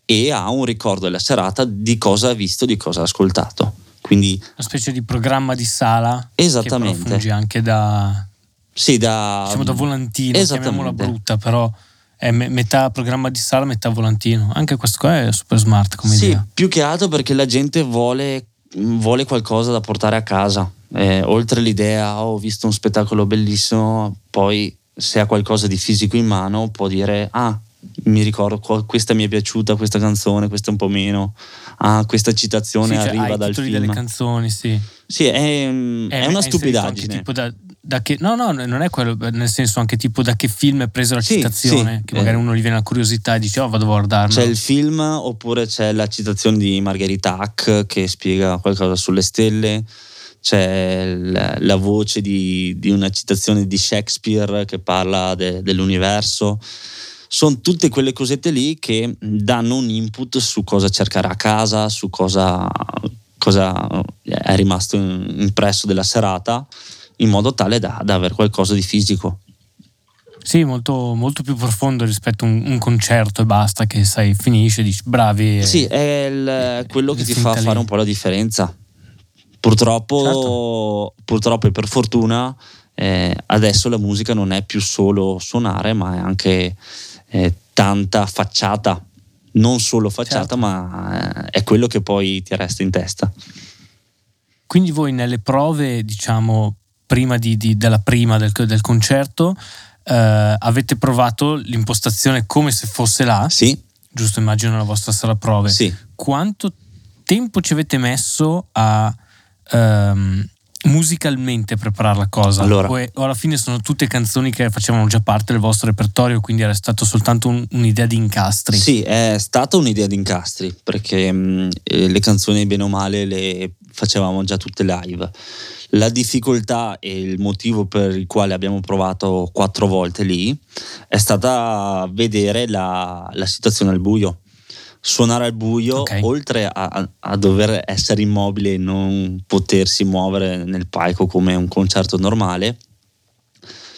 e ha un ricordo della serata di cosa ha visto, di cosa ha ascoltato. Quindi Una specie di programma di sala Esattamente. che funge anche da, sì, da, diciamo, da volantino, chiamiamola brutta, però è me- metà programma di sala, metà volantino. Anche questo qua è super smart come Sì, idea. più che altro perché la gente vuole, vuole qualcosa da portare a casa. Eh, oltre l'idea, "Oh, ho visto un spettacolo bellissimo, poi se ha qualcosa di fisico in mano può dire, ah, mi ricordo, questa mi è piaciuta, questa canzone, questa un po' meno. Ah, questa citazione Sì, cioè, arriva dal film. delle canzoni, sì. sì, è, mm, è Eh, una stupidaggine. tipo da, da che, no, no, non è quello, nel senso anche tipo da che film è presa la Sì, citazione, sì, che magari eh. uno gli viene la curiosità e dice oh vado a guardarlo. C'è il film oppure c'è la citazione di Margherita Hack che spiega qualcosa sulle stelle, c'è la, la voce di, di una citazione di Shakespeare che parla de- dell'universo. Sono tutte quelle cosette lì che danno un input su cosa cercare a casa, su cosa, cosa è rimasto impresso della serata, in modo tale da, da avere qualcosa di fisico. Sì, molto, molto più profondo rispetto a un, un concerto e basta che sai, finisce, dici bravi. e- Sì, è il- eh, quello che ti fa lì. fare un po' la differenza. Purtroppo, Certo. purtroppo e per fortuna, eh, adesso la musica non è più solo suonare, ma è anche eh, tanta facciata. Non solo facciata, Certo. ma eh, è quello che poi ti resta in testa. Quindi voi nelle prove, diciamo, prima di- di- della prima del, del concerto, eh, avete provato l'impostazione come se fosse là, Sì, giusto immagino nella vostra sala prove. sì. Quanto tempo ci avete messo a ehm, musicalmente preparare la cosa? Allora. o alla fine sono tutte canzoni che facevano già parte del vostro repertorio, quindi era stato soltanto un- un'idea di incastri? Sì, è stata un'idea di incastri perché mh, eh, le canzoni bene o male le facevamo già tutte live. La difficoltà e il motivo per il quale abbiamo provato quattro volte lì è stata vedere la, la situazione al buio. Suonare al buio, Ok. oltre a, a- dover essere immobile e non potersi muovere nel palco come un concerto normale,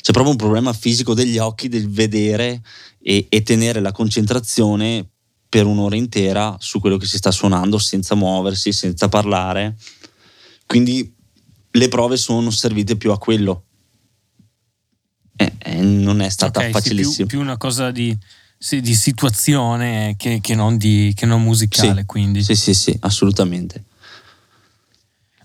c'è proprio un problema fisico degli occhi del vedere e, e tenere la concentrazione per un'ora intera su quello che si sta suonando senza muoversi, senza parlare. Quindi le prove sono servite più a quello. E, e non è stata Ok, sì, facilissima. più, più una cosa di, sì, di situazione che, che non, di, che non musicale, Sì, quindi. Sì, sì, sì, assolutamente.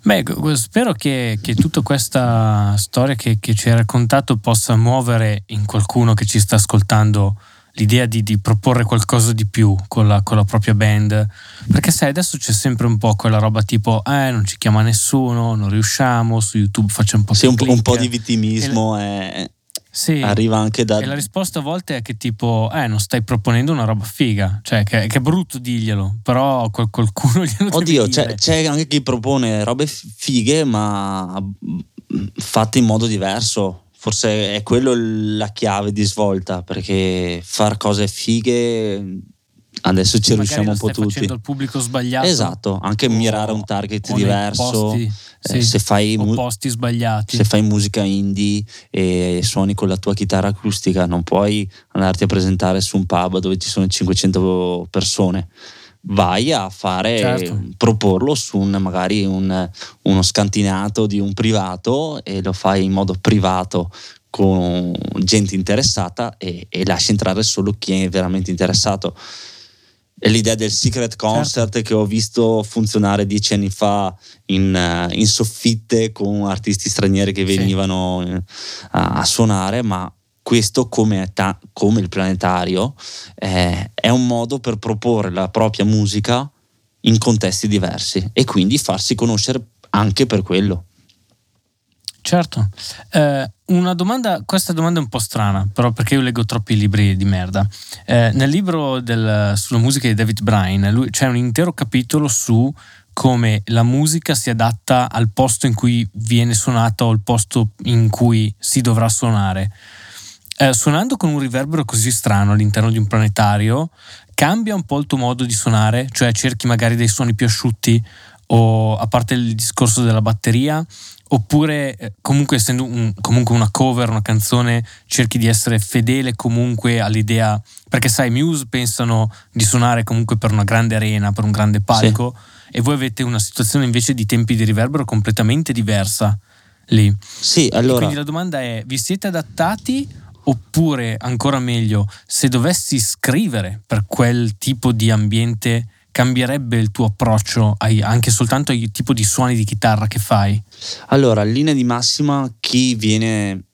Beh, spero che, che, tutta questa storia che, che, ci hai raccontato possa muovere in qualcuno che ci sta ascoltando l'idea di, di proporre qualcosa di più con la, con la, propria band. Perché sai, adesso c'è sempre un po' quella roba tipo, eh, non ci chiama nessuno, non riusciamo, su YouTube faccio un po' sì, un, un, po' di vittimismo è, sì, arriva anche da... E la risposta a volte è che tipo, eh, non stai proponendo una roba figa, cioè che, che è brutto dirglielo, però qualcuno glielo Oddio, c'è, c'è, anche chi propone robe fighe, ma fatte in modo diverso. Forse è quello la chiave di svolta, perché far cose fighe adesso ci riusciamo un po' tutti. facendo il pubblico sbagliato. Esatto, anche mirare un target diverso. Posti, eh, sì, se fai mu- posti sbagliati. Se fai musica indie e suoni con la tua chitarra acustica, non puoi andarti a presentare su un pub dove ci sono 500 persone. Vai a fare, certo. proporlo su un, magari un, uno scantinato di un privato e lo fai in modo privato con gente interessata e, e lasci entrare solo chi è veramente interessato è l'idea del secret concert certo. che ho visto funzionare dieci anni fa in, eh, in soffitte con artisti stranieri che venivano sì. Eh, a, a, suonare, ma questo come, ta- come il planetario eh, è un modo per proporre la propria musica in contesti diversi e quindi farsi conoscere anche per quello. Certo. Eh, una domanda, questa domanda è un po' strana, però perché io leggo troppi libri di merda. Eh, nel libro del, sulla musica di David Bryan lui, c'è un intero capitolo su come la musica si adatta al posto in cui viene suonata o al posto in cui si dovrà suonare. Eh, suonando con un riverbero così strano all'interno di un planetario, cambia un po' il tuo modo di suonare, cioè cerchi magari dei suoni più asciutti o a parte il discorso della batteria, oppure eh, comunque essendo un, comunque una cover, una canzone, cerchi di essere fedele comunque all'idea, perché sai, Muse pensano di suonare comunque per una grande arena, per un grande palco, sì. e voi avete una situazione invece di tempi di riverbero completamente diversa lì. Sì, allora... E quindi la domanda è, vi siete adattati oppure, ancora meglio, se dovessi scrivere per quel tipo di ambiente cambierebbe il tuo approccio ai, anche soltanto al tipo di suoni di chitarra che fai? Allora, in linea di massima, chi viene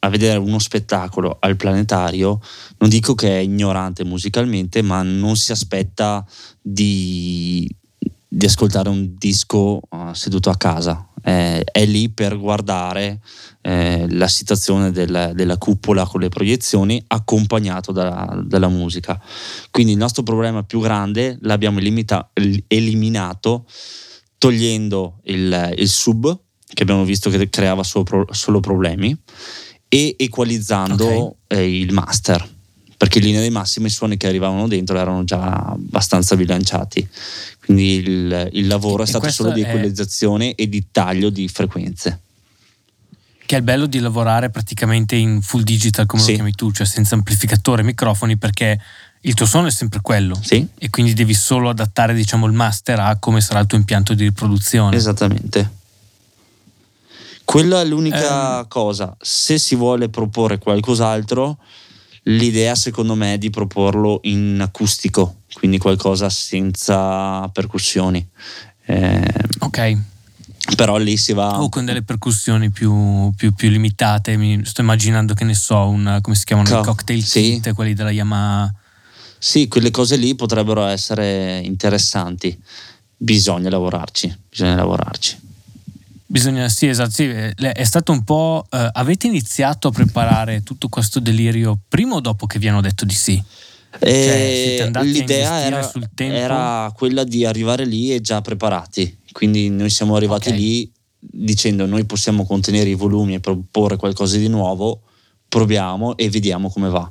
a vedere uno spettacolo al planetario, non dico che è ignorante musicalmente, ma non si aspetta di, di ascoltare un disco uh, seduto a casa. Eh, è lì per guardare eh, la situazione del, della cupola con le proiezioni accompagnato da, dalla musica. Quindi il nostro problema più grande l'abbiamo eliminato togliendo il, il, sub che abbiamo visto che creava solo, solo problemi e equalizzando okay. eh, il master perché in linea di massima i suoni che arrivavano dentro erano già abbastanza bilanciati quindi il, il lavoro è stato solo di equalizzazione è... e di taglio di frequenze che è il bello di lavorare praticamente in full digital come sì. lo chiami tu, cioè senza amplificatore, microfoni, perché il tuo suono è sempre quello sì. e quindi devi solo adattare diciamo, il master a come sarà il tuo impianto di riproduzione. Esattamente. Quella è l'unica eh. cosa. Se si vuole proporre qualcos'altro, l'idea secondo me è di proporlo in acustico, quindi qualcosa senza percussioni. Eh, ok però lì si va o con delle percussioni più, più, più limitate mi sto immaginando che ne so un, come si chiamano Co- i cocktail sì. kit quelli della Yamaha sì quelle cose lì potrebbero essere interessanti bisogna lavorarci bisogna lavorarci Bisogna, sì, esatto, sì, è stato un po'... Eh, avete iniziato a preparare tutto questo delirio prima o dopo che vi hanno detto di sì? Cioè, l'idea era, era, quella di arrivare lì e già preparati, quindi noi siamo arrivati okay. lì dicendo noi possiamo contenere i volumi e proporre qualcosa di nuovo, proviamo e vediamo come va.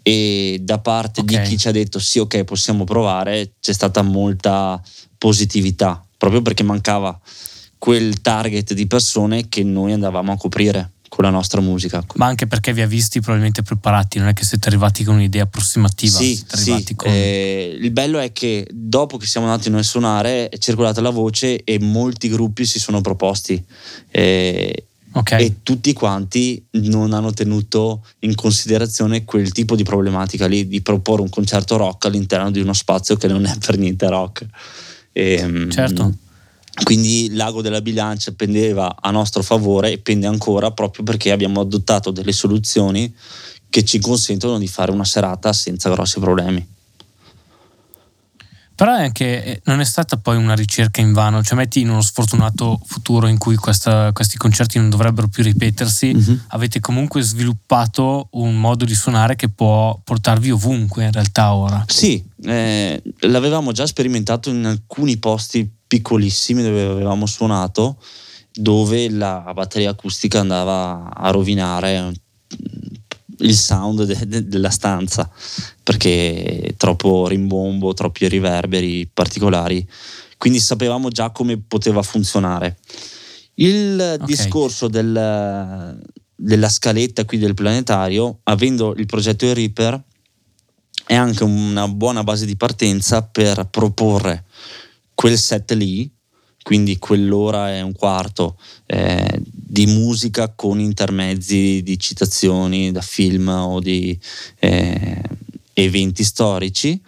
E da parte okay. di chi ci ha detto sì, ok, possiamo provare, c'è stata molta positività, proprio perché mancava quel target di persone che noi andavamo a coprire con la nostra musica. Ma anche perché vi ha visti probabilmente preparati, non è che siete arrivati con un'idea approssimativa. Sì, sì. Con... Eh, il bello è che dopo che siamo andati noi a suonare è circolata la voce e molti gruppi si sono proposti. Eh, okay. E tutti quanti non hanno tenuto in considerazione quel tipo di problematica lì, di proporre un concerto rock all'interno di uno spazio che non è per niente rock. E, ehm, certo quindi lago della bilancia pendeva a nostro favore e pende ancora proprio perché abbiamo adottato delle soluzioni che ci consentono di fare una serata senza grossi problemi. Però è anche, eh, non è stata poi una ricerca in vano, cioè metti in uno sfortunato futuro in cui questa, questi concerti non dovrebbero più ripetersi, uh-huh. avete comunque sviluppato un modo di suonare che può portarvi ovunque in realtà ora. Sì, eh, l'avevamo già sperimentato in alcuni posti piccolissimi dove avevamo suonato, dove la batteria acustica andava a rovinare il sound de- de- della stanza perché troppo rimbombo, troppi riverberi particolari. Quindi sapevamo già come poteva funzionare. Il okay. discorso del, della scaletta qui del planetario, avendo il progetto Reaper, è anche una buona base di partenza per proporre quel set lì quindi quell'ora e un quarto eh, di musica con intermezzi di citazioni da film o di eh, eventi storici.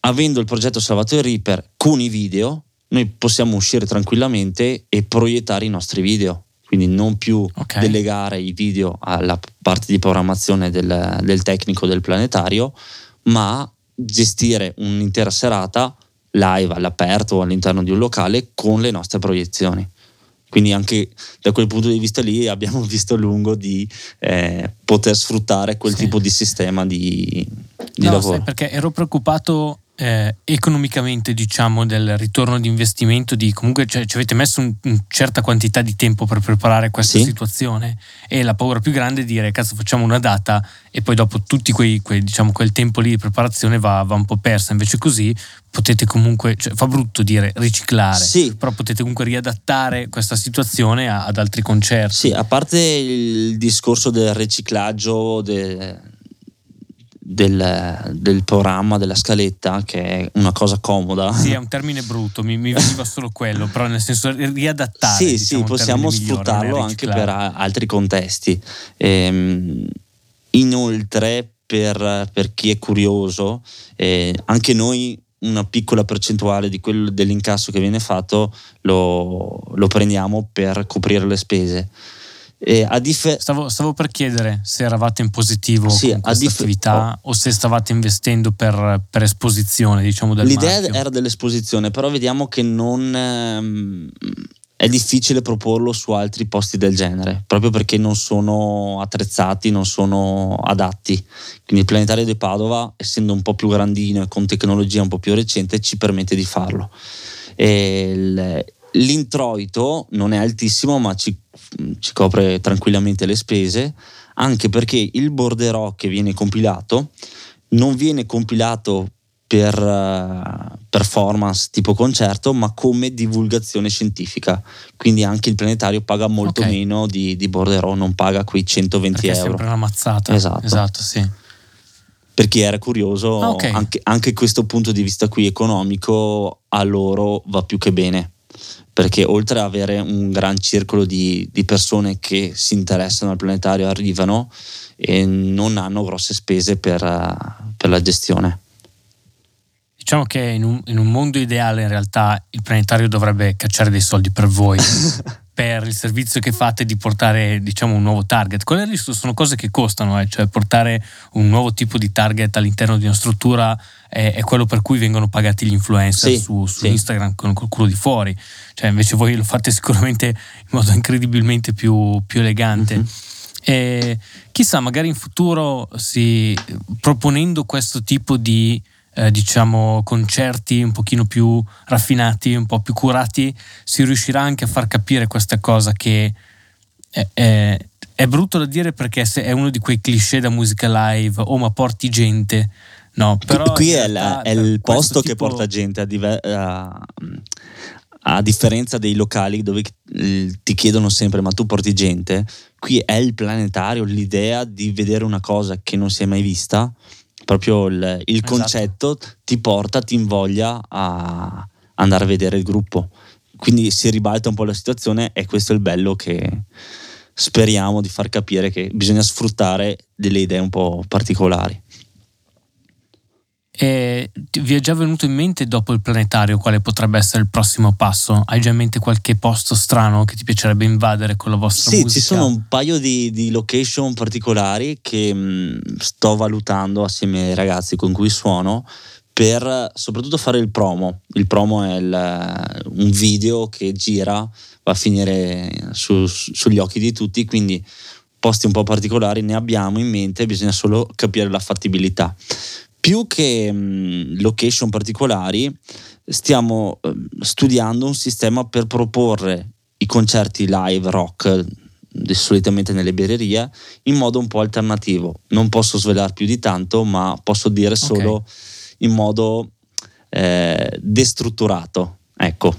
Avendo il progetto Salvatore Reaper con i video, noi possiamo uscire tranquillamente e proiettare i nostri video. Quindi non più okay. delegare i video alla parte di programmazione del, del tecnico del planetario, ma gestire un'intera serata live all'aperto o all'interno di un locale con le nostre proiezioni. Quindi anche da quel punto di vista lì abbiamo visto lungo di eh, poter sfruttare quel sì. tipo di sistema di, di no, lavoro. Sai, perché ero preoccupato eh, economicamente diciamo del ritorno di investimento di comunque cioè, ci avete messo una un certa quantità di tempo per preparare questa sì. situazione e la paura più grande è dire cazzo facciamo una data e poi dopo tutti quei, quei diciamo quel tempo lì di preparazione va, va un po' persa invece così potete comunque cioè, fa brutto dire riciclare sì. però potete comunque riadattare questa situazione a, ad altri concerti sì a parte il discorso del riciclaggio de del, del, programma, della scaletta, che è una cosa comoda. Sì, è un termine brutto, mi, mi veniva solo quello, però nel senso riadattare. Sì, diciamo, sì, possiamo sfruttarlo migliore, anche per altri contesti. Ehm, inoltre, per, per, chi è curioso, eh, anche noi una piccola percentuale di quello dell'incasso che viene fatto lo, lo prendiamo per coprire le spese. Dif- stavo, stavo, per chiedere se eravate in positivo sì, con questa dif- attività oh. o se stavate investendo per, per esposizione, diciamo, del L'idea marchio. era dell'esposizione, però vediamo che non ehm, è difficile proporlo su altri posti del genere, proprio perché non sono attrezzati, non sono adatti. Quindi il planetario di Padova, essendo un po' più grandino e con tecnologia un po' più recente, ci permette di farlo. E l'introito non è altissimo, ma ci, ci, copre tranquillamente le spese, anche perché il borderò che viene compilato non viene compilato per uh, performance tipo concerto, ma come divulgazione scientifica. Quindi anche il planetario paga molto okay. meno di, di borderò, non paga quei 120 perché euro. È sempre una mazzata. Esatto. esatto sì. Per chi era curioso, okay. anche, anche questo punto di vista qui economico a loro va più che bene perché oltre ad avere un gran circolo di, di, persone che si interessano al planetario arrivano e non hanno grosse spese per, per la gestione. Diciamo che in un, in un, mondo ideale in realtà il planetario dovrebbe cacciare dei soldi per voi. per il servizio che fate di portare diciamo un nuovo target. Quelle sono cose che costano, eh? cioè portare un nuovo tipo di target all'interno di una struttura è, è quello per cui vengono pagati gli influencer sì, su, su sì. Instagram con il culo di fuori, cioè invece voi lo fate sicuramente in modo incredibilmente più, più elegante. Mm-hmm. E chissà, magari in futuro si, proponendo questo tipo di eh, diciamo concerti un pochino più raffinati, un po' più curati, si riuscirà anche a far capire questa cosa che è, è, è brutto da dire perché è uno di quei cliché da musica live, oh ma porti gente. No, però qui è, la, è il posto tipo... che porta gente a, diver- a, a, differenza dei locali dove ti chiedono sempre ma tu porti gente, qui è il planetario, l'idea di vedere una cosa che non si è mai vista proprio il, il esatto. concetto ti porta, ti invoglia a andare a vedere il gruppo. Quindi si ribalta un po' la situazione e questo è il bello che speriamo di far capire che bisogna sfruttare delle idee un po' particolari. E vi è già venuto in mente dopo il planetario quale potrebbe essere il prossimo passo? Hai già in mente qualche posto strano che ti piacerebbe invadere con la vostra sì, musica? Sì, ci sono un paio di, di location particolari che mh, sto valutando assieme ai ragazzi con cui suono per soprattutto fare il promo. Il promo è il, un video che gira, va a finire su, sugli occhi di tutti, quindi posti un po' particolari ne abbiamo in mente, bisogna solo capire la fattibilità più che mh, location particolari, stiamo eh, studiando un sistema per proporre i concerti live rock solitamente nelle birrerie in modo un po' alternativo. Non posso svelare più di tanto, ma posso dire solo okay. in modo eh, destrutturato. Ecco.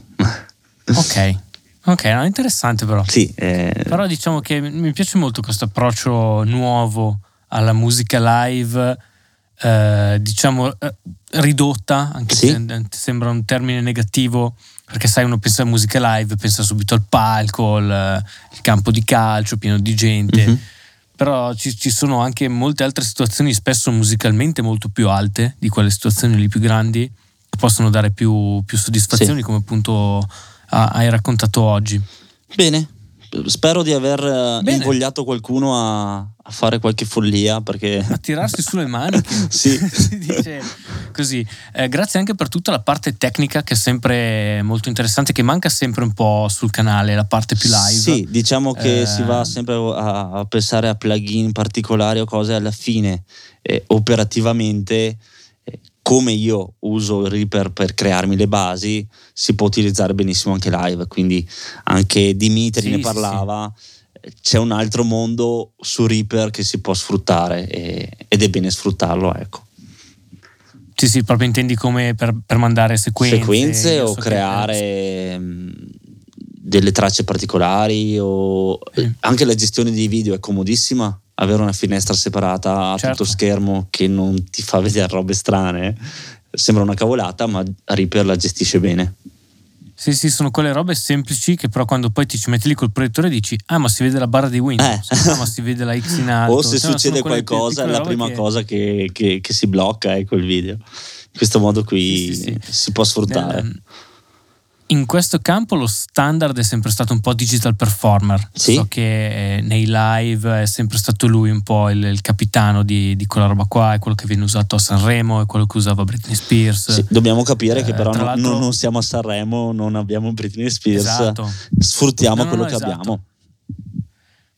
Ok. Ok, interessante però. Sì, eh... Però diciamo che mi piace molto questo approccio nuovo alla musica live eh, diciamo eh, ridotta, anche sì. se sembra un termine negativo, perché sai uno pensa a musica live, pensa subito al palco, al, campo di calcio pieno di gente. Mm-hmm. Però ci, ci, sono anche molte altre situazioni, spesso musicalmente molto più alte di quelle situazioni lì più grandi, che possono dare più, più soddisfazioni, sì. come appunto hai raccontato oggi. Bene, spero di aver eh, Bene. invogliato qualcuno a, a, fare qualche follia perché... a tirarsi sulle maniche. Sì. Si dice così. Eh, grazie anche per tutta la parte tecnica che è sempre molto interessante che manca sempre un po' sul canale la parte più live. Sì diciamo che eh... si va sempre a, a, pensare a plugin particolari o cose alla fine eh, operativamente come io uso il Reaper per crearmi le basi, si può utilizzare benissimo anche live. Quindi anche Dimitri sì, ne parlava. Sì. C'è un altro mondo su Reaper che si può sfruttare e, ed è bene sfruttarlo, ecco. Sì, sì, proprio intendi come per, per mandare sequenze. Sequenze o so creare. Mm, delle tracce particolari o mm. anche la gestione dei video è comodissima avere una finestra separata a certo. tutto schermo che non ti fa vedere robe strane sembra una cavolata, ma Reaper la gestisce bene. Sì, sì, sono quelle robe semplici che però quando poi ti ci metti lì col proiettore dici ah ma si vede la barra di Windows, eh. ah ma si vede la X in alto. o se cioè, succede qualcosa è la prima che... cosa che, che, che, si blocca è quel video. In questo modo qui sì, sì, sì. si può sfruttare. Nel, in questo campo lo standard è sempre stato un po' digital performer. Sì. So che eh, nei live è sempre stato lui un po' il, il capitano di, di, quella roba qua, è quello che viene usato a Sanremo, è quello che usava Britney Spears. Sì, dobbiamo capire eh, che però non, non, siamo a Sanremo, non abbiamo Britney Spears. Esatto. Sfruttiamo no, no, quello no, che esatto. abbiamo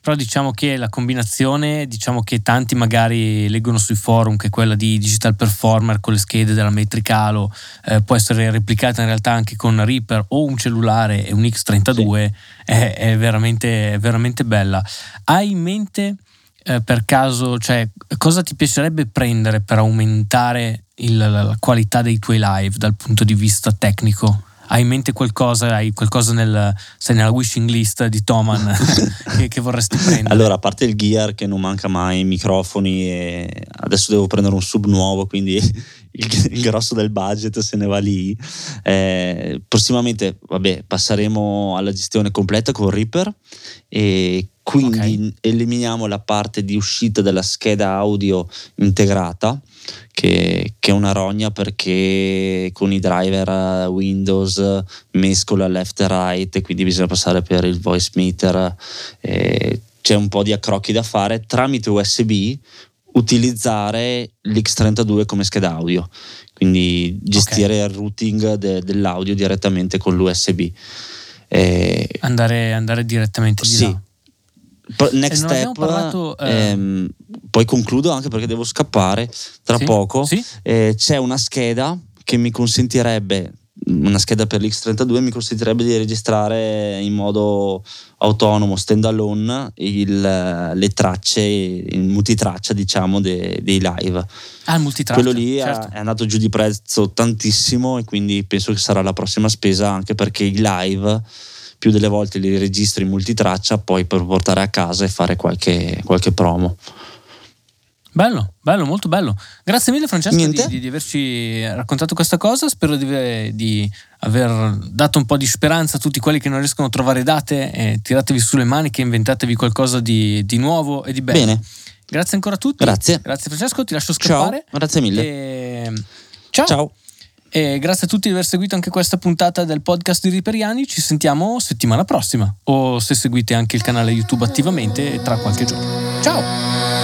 però diciamo che la combinazione, diciamo che tanti magari leggono sui forum che quella di Digital Performer con le schede della Metricalo eh, può essere replicata in realtà anche con Reaper o un cellulare e un X32 sì. è, è, veramente, è, veramente, bella. Hai in mente eh, per caso, cioè, cosa ti piacerebbe prendere per aumentare il, la qualità dei tuoi live dal punto di vista tecnico? Hai in mente qualcosa, hai qualcosa nel, sei nella wishing list di Toman che, che, vorresti prendere? Allora, a parte il gear che non manca mai, i microfoni, e adesso devo prendere un sub nuovo, quindi il, il grosso del budget se ne va lì. Eh, prossimamente, vabbè, passeremo alla gestione completa con Reaper e quindi okay. eliminiamo la parte di uscita della scheda audio integrata che, che, è una rogna perché con i driver Windows mescola left e right e quindi bisogna passare per il voice meter eh, c'è un po' di accrocchi da fare tramite USB utilizzare l'X32 come scheda audio quindi gestire okay. il routing de, dell'audio direttamente con l'USB eh, andare, andare, direttamente di sì, là Next step, parlato, eh... ehm, poi concludo anche perché devo scappare tra sì? poco. Sì? Eh, c'è una scheda che mi consentirebbe, una scheda per l'X32 mi consentirebbe di registrare in modo autonomo, stand alone, il, le tracce, il multitraccia diciamo de, dei live. Ah, il multitraccia. Quello lì certo. è andato giù di prezzo tantissimo e quindi penso che sarà la prossima spesa anche perché i live più delle volte li registro in multitraccia poi per portare a casa e fare qualche, qualche promo. Bello, bello, molto bello. Grazie mille Francesco di, di, averci raccontato questa cosa, spero di, di, aver dato un po' di speranza a tutti quelli che non riescono a trovare date, eh, tiratevi sulle maniche, inventatevi qualcosa di, di nuovo e di bello. Bene. Grazie ancora a tutti. Grazie. Grazie Francesco, ti lascio scappare. Ciao, grazie mille. E Ciao. Ciao. E grazie a tutti di aver seguito anche questa puntata del podcast di Riperiani. Ci sentiamo settimana prossima. O se seguite anche il canale YouTube attivamente tra qualche giorno. Ciao!